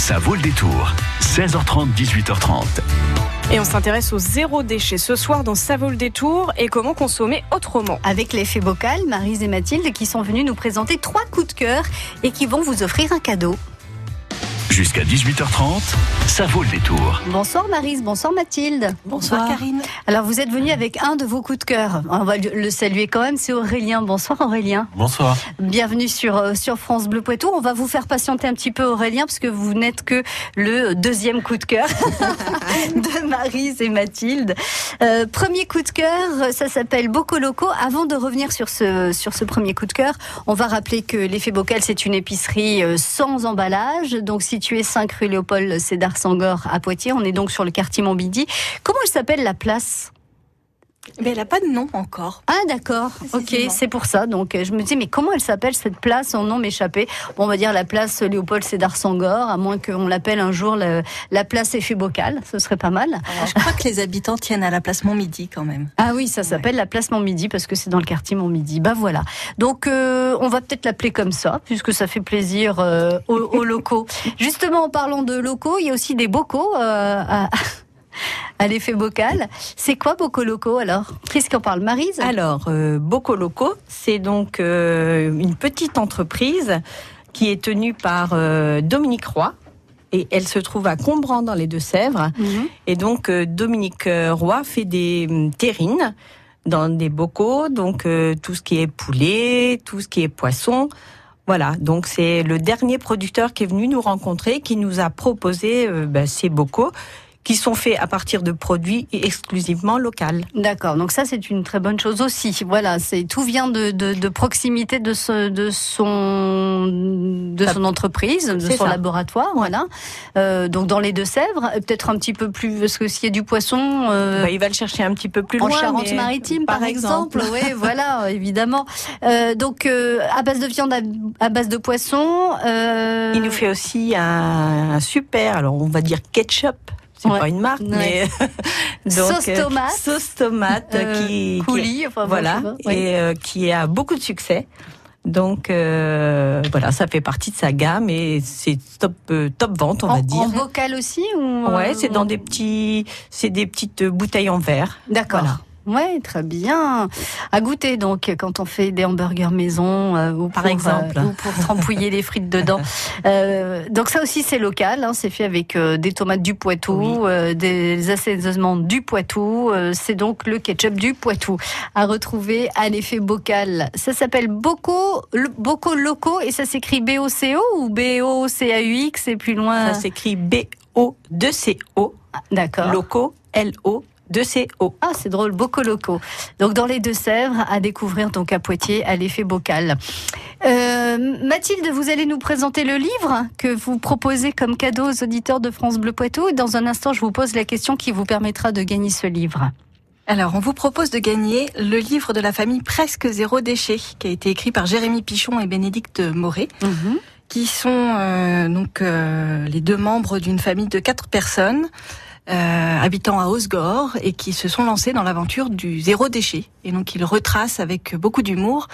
Ça vaut le détour. 16h30, 18h30. Et on s'intéresse au zéro déchet ce soir dans Ça vaut le détour et comment consommer autrement. Avec l'effet bocal, Marise et Mathilde qui sont venues nous présenter trois coups de cœur et qui vont vous offrir un cadeau. Jusqu'à 18h30, ça vaut le détour. Bonsoir Marise, bonsoir Mathilde. Bonsoir, Karine. Alors vous êtes venue avec un de vos coups de cœur. On va le saluer quand même, c'est Aurélien. Bonsoir Aurélien. Bonsoir. Bienvenue sur, euh, sur France Bleu Poitou. On va vous faire patienter un petit peu Aurélien parce que vous n'êtes que le deuxième coup de cœur de Marise et Mathilde. Euh, premier coup de cœur, ça s'appelle Bocoloco. Avant de revenir sur ce, sur ce premier coup de cœur, on va rappeler que l'effet bocal c'est une épicerie euh, sans emballage. Donc si situé 5 rue Léopold Sédar Sangor à Poitiers. On est donc sur le quartier Montmidi. Comment elle s'appelle la place? Mais elle n'a pas de nom encore. Ah d'accord, ok, c'est pour ça. Donc je me dis, mais comment elle s'appelle cette place Son nom m'échappait. Bon, on va dire la place Léopold Sédar Sangor, à moins qu'on l'appelle un jour la place Effet Bocal, ce serait pas mal. je crois que les habitants tiennent à la place Montmidi quand même. Ah oui, ça s'appelle la place Montmidi parce que c'est dans le quartier Montmidi. Bah voilà. Donc euh, on va peut-être l'appeler comme ça, puisque ça fait plaisir euh, aux, locaux. Justement, en parlant de locaux, il y a aussi des bocaux euh, à à l'effet bocal. C'est quoi Bocoloco alors? Qu'est-ce qu'en parle Marise? Alors, euh, Bocoloco, c'est donc euh, une petite entreprise qui est tenue par euh, Dominique Roy. Et elle se trouve à Combran dans les Deux-Sèvres. Mhm. Et donc, Dominique Roy fait des hum, terrines dans des bocaux, donc tout ce qui est poulet, tout ce qui est poisson. Voilà, donc c'est le dernier producteur qui est venu nous rencontrer, qui nous a proposé ben, ces bocaux qui sont faits à partir de produits exclusivement locaux. D'accord, donc ça c'est une très bonne chose aussi. Voilà, c'est tout vient de, de, de, proximité de, ce, de son de son entreprise, de son laboratoire, voilà. Euh, donc dans les Deux-Sèvres, peut-être un petit peu plus parce que s'il y a du poisson, euh, bah, il va le chercher un petit peu plus loin. En Charente-Maritime, par, exemple. oui, voilà, évidemment. Euh, donc euh, à base de viande, à, base de poisson. Euh, il nous fait aussi un, un super, alors on va dire ketchup c'est pas une marque, mais sauce euh, tomate, sauce tomate euh, qui, coulis, enfin, voilà, et euh, qui a beaucoup de succès. Donc voilà, ça fait partie de sa gamme et c'est top top vente, on va dire. En bocal aussi ou Ouais, c'est dans des petits, c'est des petites bouteilles en verre. D'accord. Ouais, très bien. À goûter donc quand on fait des hamburgers maison euh, ou par exemple euh, ou pour trempouiller les frites dedans. Euh, donc ça aussi c'est local, hein, c'est fait avec des tomates du Poitou, des assaisonnements du Poitou. c'est donc le ketchup du Poitou à retrouver à l'effet bocal. Ça s'appelle Boco Boco Loco et ça s'écrit B O C O ou B O C A U X et plus loin? Ça s'écrit B O 2 C O. D'accord. Loco L O de ces eaux. Ah, c'est drôle, Bocoloco. Donc dans les Deux-Sèvres, à découvrir donc à Poitiers, à l'effet bocal. Euh, Mathilde, vous allez nous présenter le livre que vous proposez comme cadeau aux auditeurs de France Bleu Poitou. Dans un instant, je vous pose la question qui vous permettra de gagner ce livre. Alors, on vous propose de gagner le livre de la famille Presque Zéro Déchet, qui a été écrit par Jérémy Pichon et Bénédicte Moret. Mhm. qui sont euh, donc euh, les deux membres d'une famille de quatre personnes euh, habitant à Osgore et qui se sont lancés dans l'aventure du zéro déchet. Et donc ils retracent avec beaucoup d'humour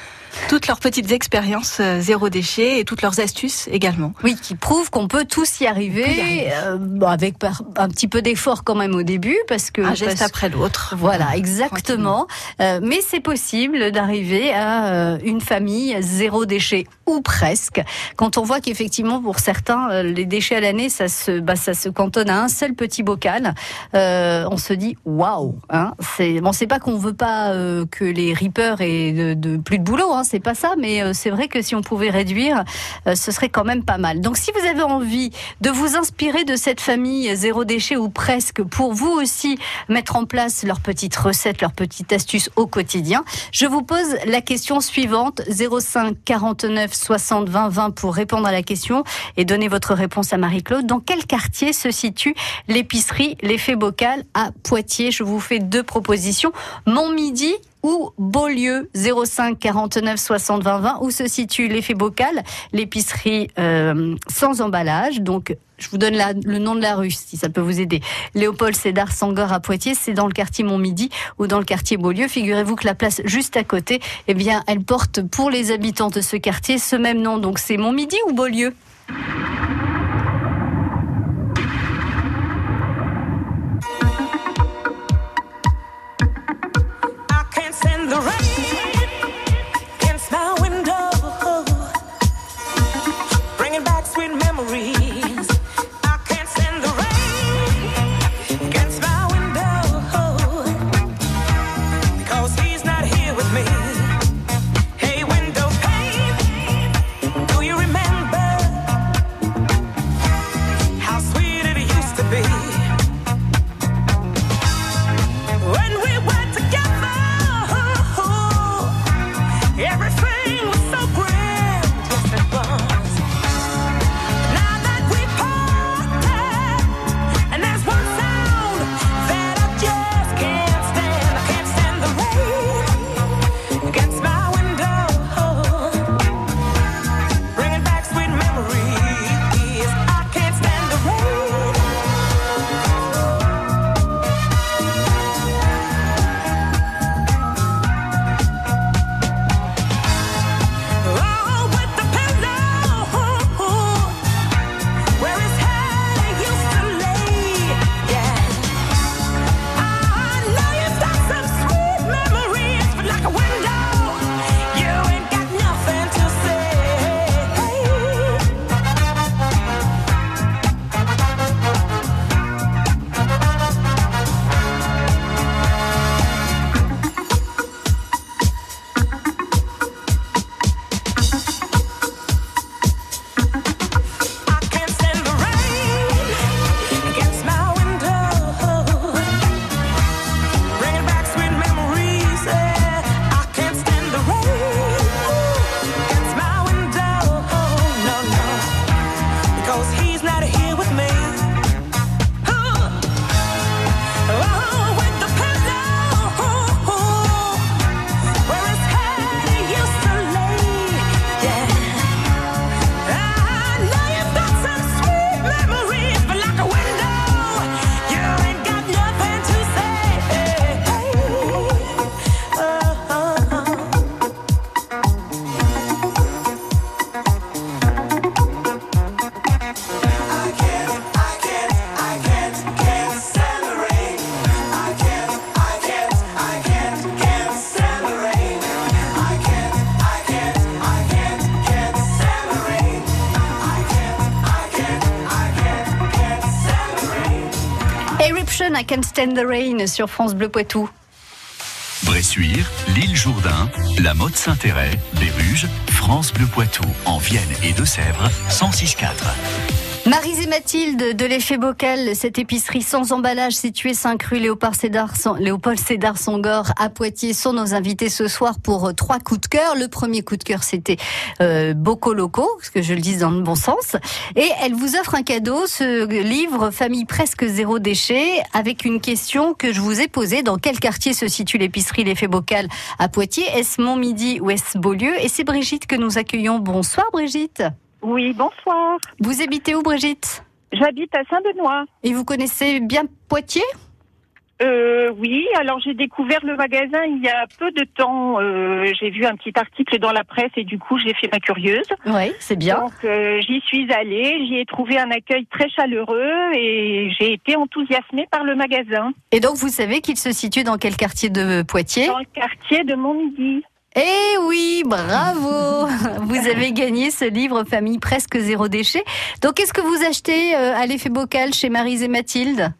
toutes leurs petites expériences euh, zéro déchet et toutes leurs astuces également. Oui, qui prouvent qu'on peut tous y arriver, euh, avec un petit peu d'effort quand même au début, parce que un geste après l'autre. Voilà, exactement. Euh, mais c'est possible d'arriver à une famille zéro déchet ou presque. Quand on voit qu'effectivement pour certains les déchets à l'année ça se bah, ça se cantonne à un seul petit bocal euh, on se dit waouh. Hein, c'est bon, c'est pas qu'on veut pas euh, que les rippers aient de, plus de boulot, hein, c'est pas ça, mais euh, c'est vrai que si on pouvait réduire, ce serait quand même pas mal. Donc si vous avez envie de vous inspirer de cette famille zéro déchet ou presque pour vous aussi mettre en place leurs petites recettes, leurs petites astuces au quotidien, je vous pose la question suivante 05 49 60 20 20 pour répondre à la question et donner votre réponse à Marie-Claude. Dans quel quartier se situe l'épicerie l'effet bocal à Poitiers. Je vous fais deux propositions. Montmidi ou Beaulieu 05 49 60 20 20 où se situe l'effet bocal, l'épicerie euh, sans emballage. Donc je vous donne le nom de la rue si ça peut vous aider. Léopold Sédar Sangor à Poitiers, c'est dans le quartier Montmidi ou dans le quartier Beaulieu. Figurez-vous que la place juste à côté, eh bien, elle porte pour les habitants de ce quartier ce même nom. Donc c'est Montmidi ou Beaulieu? I Can Stand the Rain sur France Bleu Poitou. Bressuire, l'île Jourdain, la Motte Saint-Héret, Béruges, France Bleu Poitou, en Vienne et Deux-Sèvres, 106.4. Marise et Mathilde de l'effet bocal, cette épicerie sans emballage située 5 rue Léopold Sédar, Léopold Sédar Songor à Poitiers sont nos invités ce soir pour euh, trois coups de cœur. Le premier coup de cœur c'était euh, locaux, ce que je le dis dans le bon sens. Et elle vous offre un cadeau, ce livre Famille presque zéro déchet, avec une question que je vous ai posée. Dans quel quartier se situe l'épicerie l'effet bocal à Poitiers? Est-ce Montmidi ou est-ce Beaulieu? Et c'est Brigitte que nous accueillons. Bonsoir Brigitte. Oui, bonsoir. Vous habitez où, Brigitte? J'habite à Saint-Benoît. Et vous connaissez bien Poitiers? Euh, oui, alors j'ai découvert le magasin il y a peu de temps. Euh, j'ai vu un petit article dans la presse et du coup j'ai fait ma curieuse. Oui, c'est bien. Donc euh, j'y suis allée, j'y ai trouvé un accueil très chaleureux et j'ai été enthousiasmée par le magasin. Et donc vous savez qu'il se situe dans quel quartier de Poitiers? Dans le quartier de Montmidi. Eh oui, bravo Vous avez gagné ce livre Famille presque zéro déchet. Donc, qu'est-ce que vous achetez euh, à l'effet bocal chez Marise et Mathilde?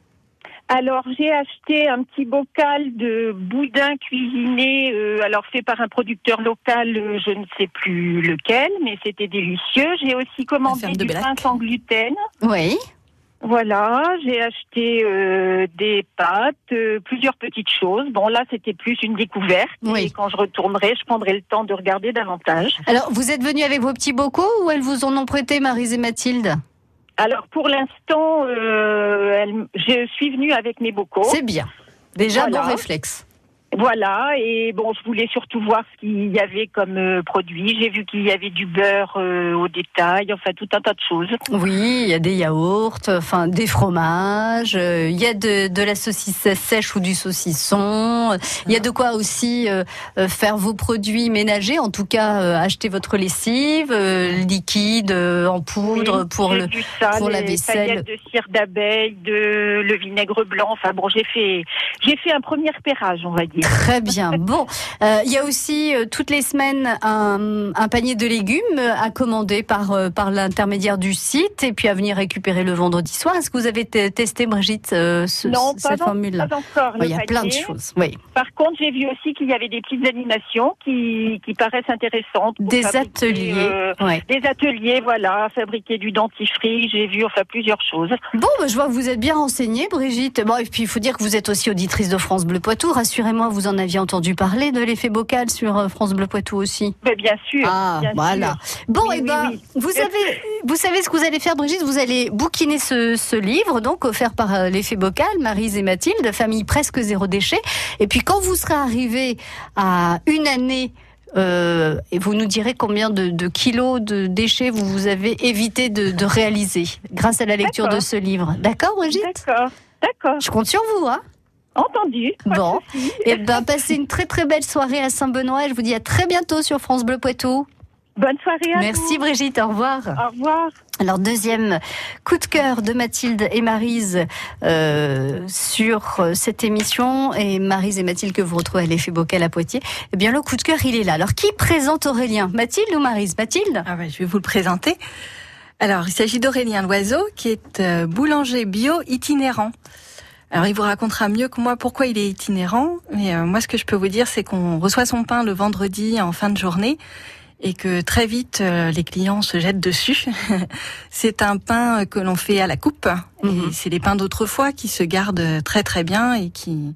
Alors j'ai acheté un petit bocal de boudin cuisiné, euh, alors fait par un producteur local, euh, je ne sais plus lequel, mais c'était délicieux. J'ai aussi commandé du pain sans gluten. Oui. Voilà, j'ai acheté euh, des pâtes, euh, plusieurs petites choses. Bon, là, c'était plus une découverte. Et quand je retournerai, je prendrai le temps de regarder davantage. Alors, vous êtes venu avec vos petits bocaux ou elles vous en ont prêté, Marise et Mathilde? Alors, pour l'instant, euh, je suis venue avec mes bocaux. C'est bien. Déjà, bon réflexe. Voilà, et bon, je voulais surtout voir ce qu'il y avait comme euh, produit. J'ai vu qu'il y avait du beurre euh, au détail, enfin tout un tas de choses. Oui, il y a des yaourts, enfin des fromages, euh, il y a de, de, la saucisse sèche ou du saucisson, il y a de quoi aussi faire vos produits ménagers, en tout cas acheter votre lessive, liquide en poudre pour le pour la vaisselle. de cire d'abeille, de le vinaigre blanc. Enfin bon, j'ai fait j'ai fait un premier repérage, on va dire. Très bien. Bon, euh, il y a aussi euh, toutes les semaines un, un, panier de légumes à commander par euh, par l'intermédiaire du site et puis à venir récupérer le vendredi soir. Est-ce que vous avez testé Brigitte ce, non, cette formule-là Non, pas encore. Il y a plein de choses. Oui. Par contre, j'ai vu aussi qu'il y avait des petites animations qui qui paraissent intéressantes. Des ateliers. Ouais. Des ateliers, voilà, fabriquer du dentifrice. J'ai vu enfin plusieurs choses. Bon, bah, je vois que vous êtes bien renseignée, Brigitte. Bon, et puis il faut dire que vous êtes aussi auditrice de France Bleu Poitou. Rassurez-moi, vous en aviez entendu parler de l'effet bocal sur euh, France Bleu Poitou aussi. Mais bien sûr. Ah, voilà. Bon, et eh ben, vous savez, vous savez ce que vous allez faire, Brigitte? Vous allez bouquiner ce, ce livre, donc offert par euh, l'effet bocal, Marise et Mathilde, famille presque zéro déchet. Et puis quand vous serez arrivé à une année euh, et vous nous direz combien de, de, kilos de déchets vous, vous avez évité de, de réaliser grâce à la lecture de ce livre. D'accord, Brigitte? D'accord, d'accord. Je compte sur vous, hein Entendu. Bon, et eh ben passez une très très belle soirée à Saint-Benoît. Je vous dis à très bientôt sur France Bleu Poitou. Bonne soirée à Merci Brigitte, au revoir. Au revoir. Alors deuxième coup de cœur de Mathilde et Marise euh, sur euh, cette émission et Marise et Mathilde que vous retrouvez à l'effet Bocal à Poitiers. Eh bien le coup de cœur il est là. Alors qui présente Aurélien? Mathilde ou Marise? Mathilde? Ah ouais, Je vais vous le présenter. Alors il s'agit d'Aurélien Loiseau qui est euh, boulanger bio itinérant. Alors il vous racontera mieux que moi pourquoi il est itinérant, mais euh, moi ce que je peux vous dire c'est qu'on reçoit son pain le vendredi en fin de journée et que très vite euh, les clients se jettent dessus. c'est un pain que l'on fait à la coupe. Mhm. C'est les pains d'autrefois qui se gardent très très bien et qui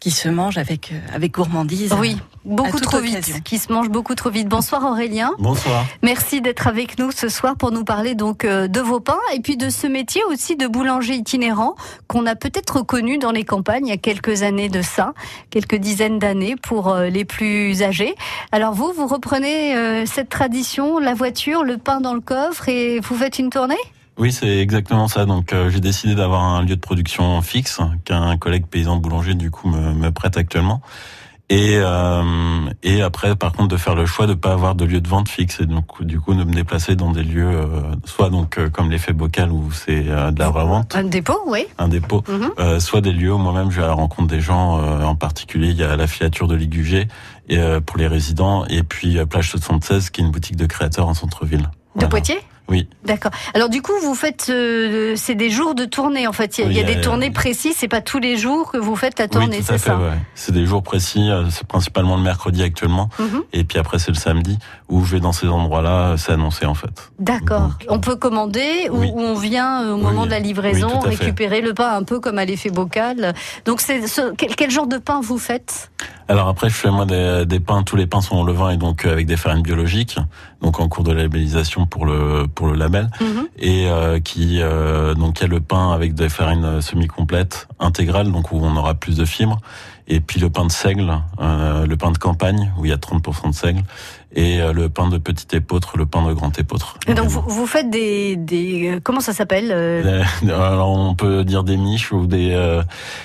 qui se mangent avec euh, avec gourmandise. Oui, beaucoup trop vite, qui se mange beaucoup trop vite. Bonsoir Aurélien. Bonsoir. Merci d'être avec nous ce soir pour nous parler donc euh, de vos pains et puis de ce métier aussi de boulanger itinérant qu'on a peut-être connu dans les campagnes il y a quelques années de ça, quelques dizaines d'années pour euh, les plus âgés. Alors vous, vous reprenez cette tradition, la voiture, le pain dans le coffre et vous faites une tournée? Oui, c'est exactement ça. Donc, j'ai décidé d'avoir un lieu de production fixe qu'un collègue paysan boulanger du coup me, me prête actuellement. Et, euh, et après, par contre, de faire le choix de pas avoir de lieu de vente fixe et donc du coup de me déplacer dans des lieux, euh, soit donc euh, comme l'effet bocal où c'est euh, de la revente, un dépôt, oui, un dépôt, mhm. soit des lieux où moi-même je vais à la rencontre des gens. en particulier, il y a la filature de Ligugé et pour les résidents, et puis plage 76 qui est une boutique de créateurs en centre-ville. De Poitiers? Oui. D'accord. Alors du coup, vous faites, euh, c'est des jours de tournée en fait. Il y a, des tournées précises. C'est pas tous les jours que vous faites la tournée, c'est ça ouais. C'est des jours précis. Euh, c'est principalement le mercredi actuellement, mhm. et puis après c'est le samedi où je vais dans ces endroits-là. Euh, c'est annoncé en fait. D'accord. On peut commander ou on vient au moment de la livraison récupérer le pain un peu comme à l'effet bocal. Donc c'est quel, quel genre de pain vous faites? Alors après, je fais moi des, des, pains. Tous les pains sont en levain et donc avec des farines biologiques, donc en cours de labellisation pour le pour le label. Mhm. Et euh, qui euh, donc il y a le pain avec des farines semi-complètes intégrales, donc où on aura plus de fibres. Et puis le pain de seigle, euh, le pain de campagne où il y a 30% de seigle et euh, le pain de petit épeautre, le pain de grand épeautre. Et donc vous, vous, faites des, des euh, comment ça s'appelle euh Alors on peut dire des miches ou des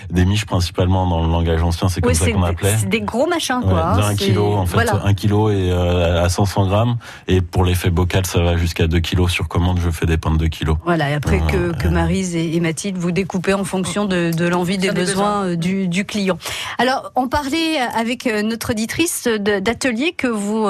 des miches principalement dans le langage ancien, c'est comme ça qu'on appelait. C'est des gros machins quoi. Ouais, un kilo en fait, un kilo et à 500 grammes. Et pour l'effet bocal, ça va jusqu'à 2 kilos sur commande. Je fais des pains de 2 kilos. Voilà. Et après que, que Marise et, Mathilde vous découpez en fonction de, de l'envie, des, besoins, Du, du client. Alors on parlait avec notre auditrice d'atelier que vous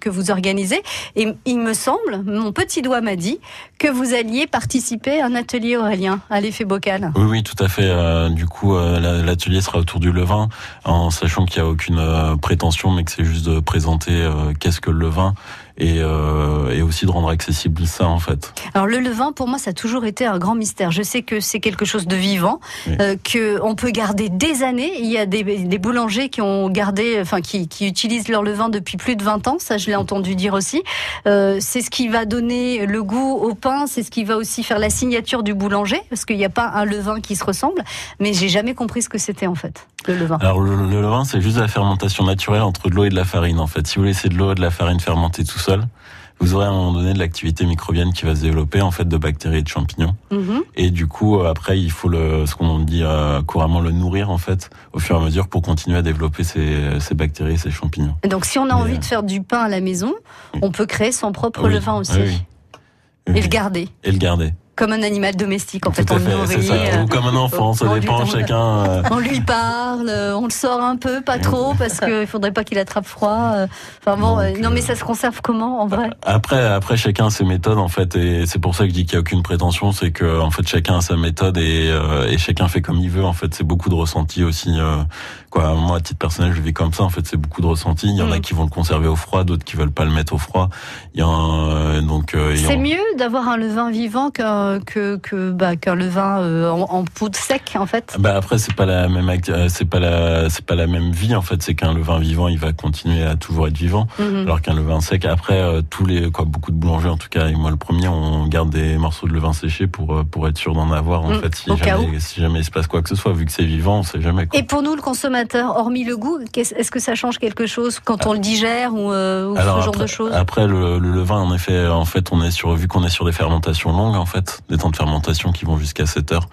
que vous organisez. Et il me semble, mon petit doigt m'a dit, que vous alliez participer à un atelier Aurélien à l'effet bocal. Oui, oui, tout à fait. Euh, du coup, euh, l'atelier sera autour du levain, en sachant qu'il n'y a aucune euh, prétention, mais que c'est juste de présenter qu'est-ce que le levain et, euh, et aussi de rendre accessible ça en fait. Alors le levain pour moi ça a toujours été un grand mystère. Je sais que c'est quelque chose de vivant euh, que on peut garder des années. Il y a des, des boulangers qui ont gardé, enfin qui, qui, utilisent leur levain depuis plus de 20 ans. Ça je l'ai entendu dire aussi. Euh, c'est ce qui va donner le goût au pain. C'est ce qui va aussi faire la signature du boulanger parce qu'il n'y a pas un levain qui se ressemble. Mais j'ai jamais compris ce que c'était en fait le levain. Alors le, le levain c'est juste la fermentation naturelle entre de l'eau et de la farine en fait. Si vous laissez de l'eau et de la farine fermenter tout seul, vous aurez à un moment donné de l'activité microbienne qui va se développer en fait de bactéries et de champignons. Mhm. Et du coup, euh, après, il faut le, ce qu'on dit euh, couramment le nourrir en fait au fur et à mesure pour continuer à développer ces, ces bactéries, ces champignons. donc, si on a envie de faire du pain à la maison, on peut créer son propre levain aussi. et le garder. Et le garder comme un animal domestique. En Tout fait, à on fait, le c'est ça. nourrit, euh, Ou comme un enfant, ça lui dépend, chacun. euh, On lui parle, euh, on le sort un peu, pas trop, parce qu'il faudrait pas qu'il attrape froid. Enfin bon, Donc, non mais ça se conserve comment en vrai? Après, après chacun a ses méthodes en fait, et c'est pour ça que je dis qu'il y a aucune prétention, c'est que en fait chacun a sa méthode et, et chacun fait comme il veut. En fait, c'est beaucoup de ressenti aussi. quoi, moi à titre personnel, je vis comme ça. En fait, c'est beaucoup de ressenti. Il y en a Mm. qui vont le conserver au froid, d'autres qui veulent pas le mettre au froid. Il y a un, donc C'est mieux d'avoir un levain vivant qu'un que, que, bah, qu'un levain euh, en, en poudre sec en fait. Bah après c'est pas la même euh, c'est pas la c'est pas la même vie en fait c'est qu'un levain vivant il va continuer à toujours être vivant Mhm. alors qu'un levain sec après euh, tous les quoi beaucoup de boulangers en tout cas et moi le premier on garde des morceaux de levain séché pour euh, pour être sûr d'en avoir en Mm, fait si jamais si jamais il se passe quoi que ce soit vu que c'est vivant on sait jamais quoi. Et pour nous, le consommateur, hormis le goût, est-ce que ça change quelque chose quand on le digère ou, euh, ou Alors ce genre après, de choses? après le, le levain en effet en fait on est sur vu qu'on est sur des fermentations longues en fait des temps de fermentation qui vont jusqu'à 7 heures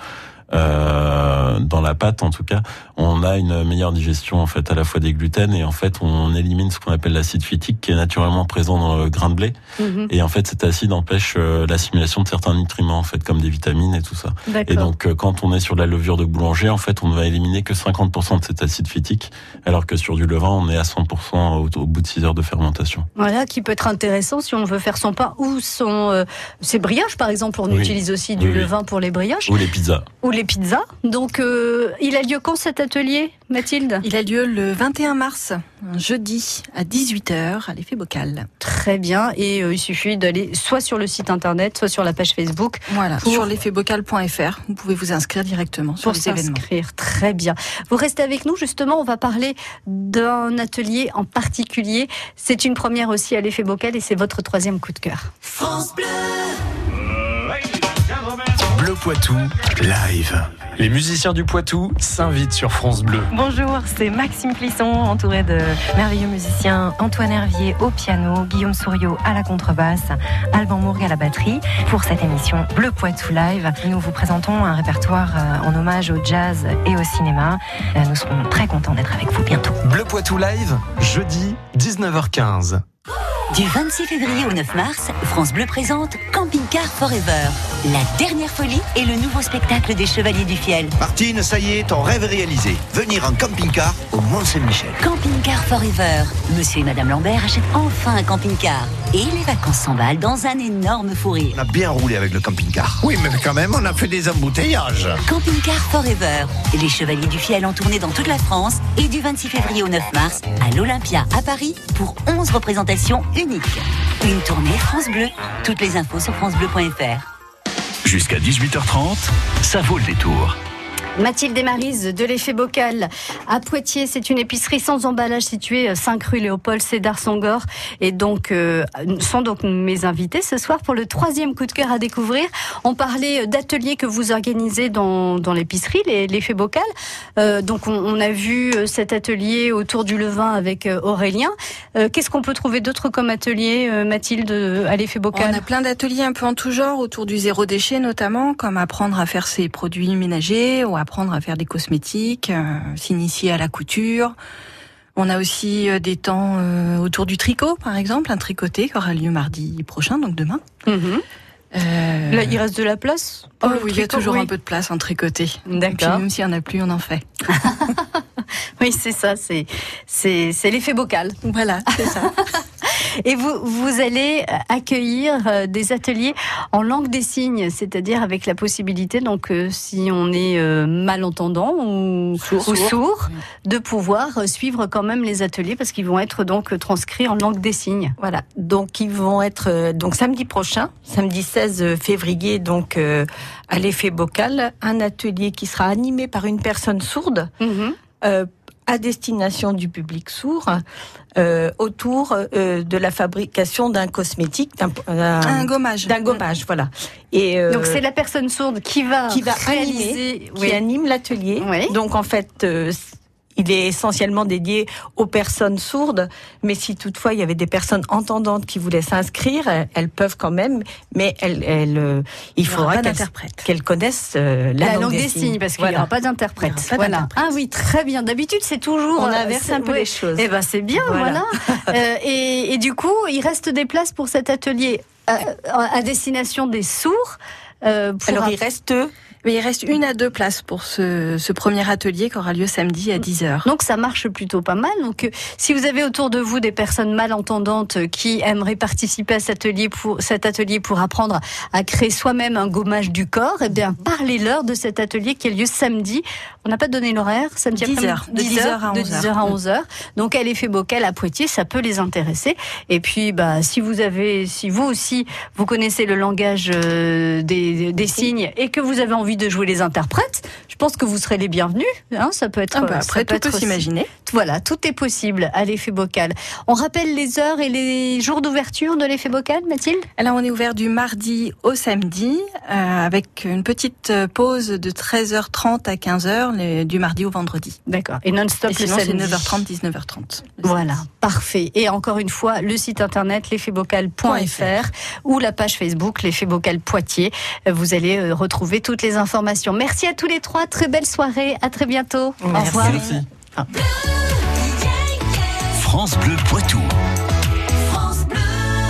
euh, dans la pâte en tout cas, on a une meilleure digestion en fait à la fois des gluten et en fait on élimine ce qu'on appelle l'acide phytique qui est naturellement présent dans le grain de blé Mhm. et en fait cet acide empêche euh, l'assimilation de certains nutriments en fait comme des vitamines et tout ça. Et donc euh, quand on est sur de la levure de boulanger en fait on ne va éliminer que 50% de cet acide phytique alors que sur du levain on est à 100% au, au bout de 6 heures de fermentation. Voilà, qui peut être intéressant si on veut faire son pain ou son euh, ses brioches par exemple. On Oui. utilise aussi du Oui, oui. levain pour les brioches Ou les pizzas. ou les pizzas. Donc, euh, il a lieu quand cet atelier, Mathilde? Il a lieu le 21 mars, un jeudi, à 18h, à l'effet bocal. Très bien. Et euh, il suffit d'aller soit sur le site internet, soit sur la page Facebook Voilà, Pour- sur l'effetbocal.fr, vous pouvez vous inscrire directement sur pour les événements. s'inscrire. Très bien. Vous restez avec nous, justement, on va parler d'un atelier en particulier. C'est une première aussi à l'effet bocal et c'est votre troisième coup de cœur. Bleu Poitou, live. Les musiciens du Poitou s'invitent sur France Bleu. Bonjour, c'est Maxime Plisson, entouré de merveilleux musiciens. Antoine Hervier au piano, Guillaume Souriau à la contrebasse, Alban Mourgue à la batterie. Pour cette émission Bleu Poitou Live, nous vous présentons un répertoire euh, en hommage au jazz et au cinéma. Euh, Nous serons très contents d'être avec vous bientôt. Bleu Poitou Live, jeudi 19h15. Du 26 février au 9 mars, France Bleu présente Camping Car Forever. La dernière folie et le nouveau spectacle des Chevaliers du Fiel. Martine, ça y est, ton rêve est réalisé. Venir en camping-car au Mont-Saint-Michel. Camping Car Forever. Monsieur et Madame Lambert achètent enfin un camping-car. Et les vacances s'emballent dans un énorme fou rire. On a bien roulé avec le camping-car. Oui, mais quand même, on a fait des embouteillages. Camping Car Forever. Les Chevaliers du Fiel en tournée dans toute la France et du 26 février au 9 mars à l'Olympia à Paris pour 11 représentations uniques. Une tournée France Bleu. Toutes les infos sur francebleu.fr. Jusqu'à 18h30, ça vaut le détour. Mathilde et Marise de l'effet bocal à Poitiers. C'est une épicerie sans emballage située 5 rue Léopold Sédar Sangor. Et donc, euh, sont donc mes invités ce soir pour le troisième coup de cœur à découvrir. On parlait d'ateliers que vous organisez dans, dans l'épicerie, l'effet bocal. Euh, donc, on, on a vu euh, cet atelier autour du levain avec euh, Aurélien. Euh, Qu'est-ce qu'on peut trouver d'autre comme atelier, euh, Mathilde, euh, à l'effet bocal? On a plein d'ateliers un peu en tout genre, autour du zéro déchet notamment, comme apprendre à faire ses produits ménagers ou apprendre à faire des cosmétiques, euh, s'initier à la couture. On a aussi euh, des temps euh, autour du tricot, par exemple, un tricoté qui aura lieu mardi prochain, donc demain. Mhm. Euh, Là, il reste de la place oh oui, il y a toujours oui. un peu de place en tricoté. D'accord. même s'il n'y en a plus, on en fait. Oui, c'est ça, c'est l'effet bocal. Voilà, c'est ça. Et vous vous allez accueillir euh, des ateliers en langue des signes, c'est-à-dire avec la possibilité donc euh, si on est euh, malentendant ou Sourd. ou sourd, de pouvoir suivre quand même les ateliers parce qu'ils vont être donc transcrits en langue des signes. Voilà, donc ils vont être donc samedi prochain, samedi 16 février, donc euh, à l'effet bocal, un atelier qui sera animé par une personne sourde euh, à destination du public sourd euh, autour euh, de la fabrication d'un cosmétique, d'un Un gommage. d'un gommage, voilà. Et euh, Donc c'est la personne sourde qui va qui va réaliser animer, oui. qui anime l'atelier. Oui. Donc en fait, euh, il est essentiellement dédié aux personnes sourdes, mais si toutefois il y avait des personnes entendantes qui voulaient s'inscrire, elles, peuvent quand même, mais elles, elles, euh, il, faudra qu'elles qu'elles connaissent euh, la, la, langue des signes, parce qu'il n'y Voilà. aura pas d'interprète. Voilà. Ah oui, très bien. D'habitude, c'est toujours On euh, inverse un peu ouais. les choses. Eh ben c'est bien, voilà. Voilà. Euh, et, et du coup, il reste des places pour cet atelier à, à destination des sourds. Euh, pour Alors un- il reste Mais il reste une à deux places pour ce, ce premier atelier qui aura lieu samedi à 10h. Donc ça marche plutôt pas mal. Donc euh, si vous avez autour de vous des personnes malentendantes euh, qui aimeraient participer à cet atelier pour cet atelier pour apprendre à créer soi-même un gommage du corps, eh bien parlez-leur de cet atelier qui a lieu samedi. On n'a pas donné l'horaire, samedi 10 après-midi, heures, de 10 heures à de 11 10 heures à 11 heures. Donc à l'effet bocal à Poitiers, ça peut les intéresser. Et puis bah si vous avez si vous aussi vous connaissez le langage euh, des, des signes et que vous avez envie de jouer les interprètes, je pense que vous serez les bienvenus. Hein, ça peut être Ah bah, ça après, peut tout peut s'imaginer. voilà, tout est possible à l'effet bocal. On rappelle les heures et les jours d'ouverture de l'effet bocal, Mathilde? Alors on est ouvert du mardi au samedi euh, avec une petite euh, pause de 13h30 à 15h le- du mardi au vendredi. D'accord. Et non-stop le sinon c'est samedi. 9h30 19h30. Voilà, parfait. Et encore une fois, le site internet l'effetbocal.fr ou la page Facebook l'effet bocal Poitiers. Vous allez euh, retrouver toutes les informations. Merci à tous les trois. Très belle soirée. À très bientôt. Au Merci. revoir. Merci. France Bleu Poitou.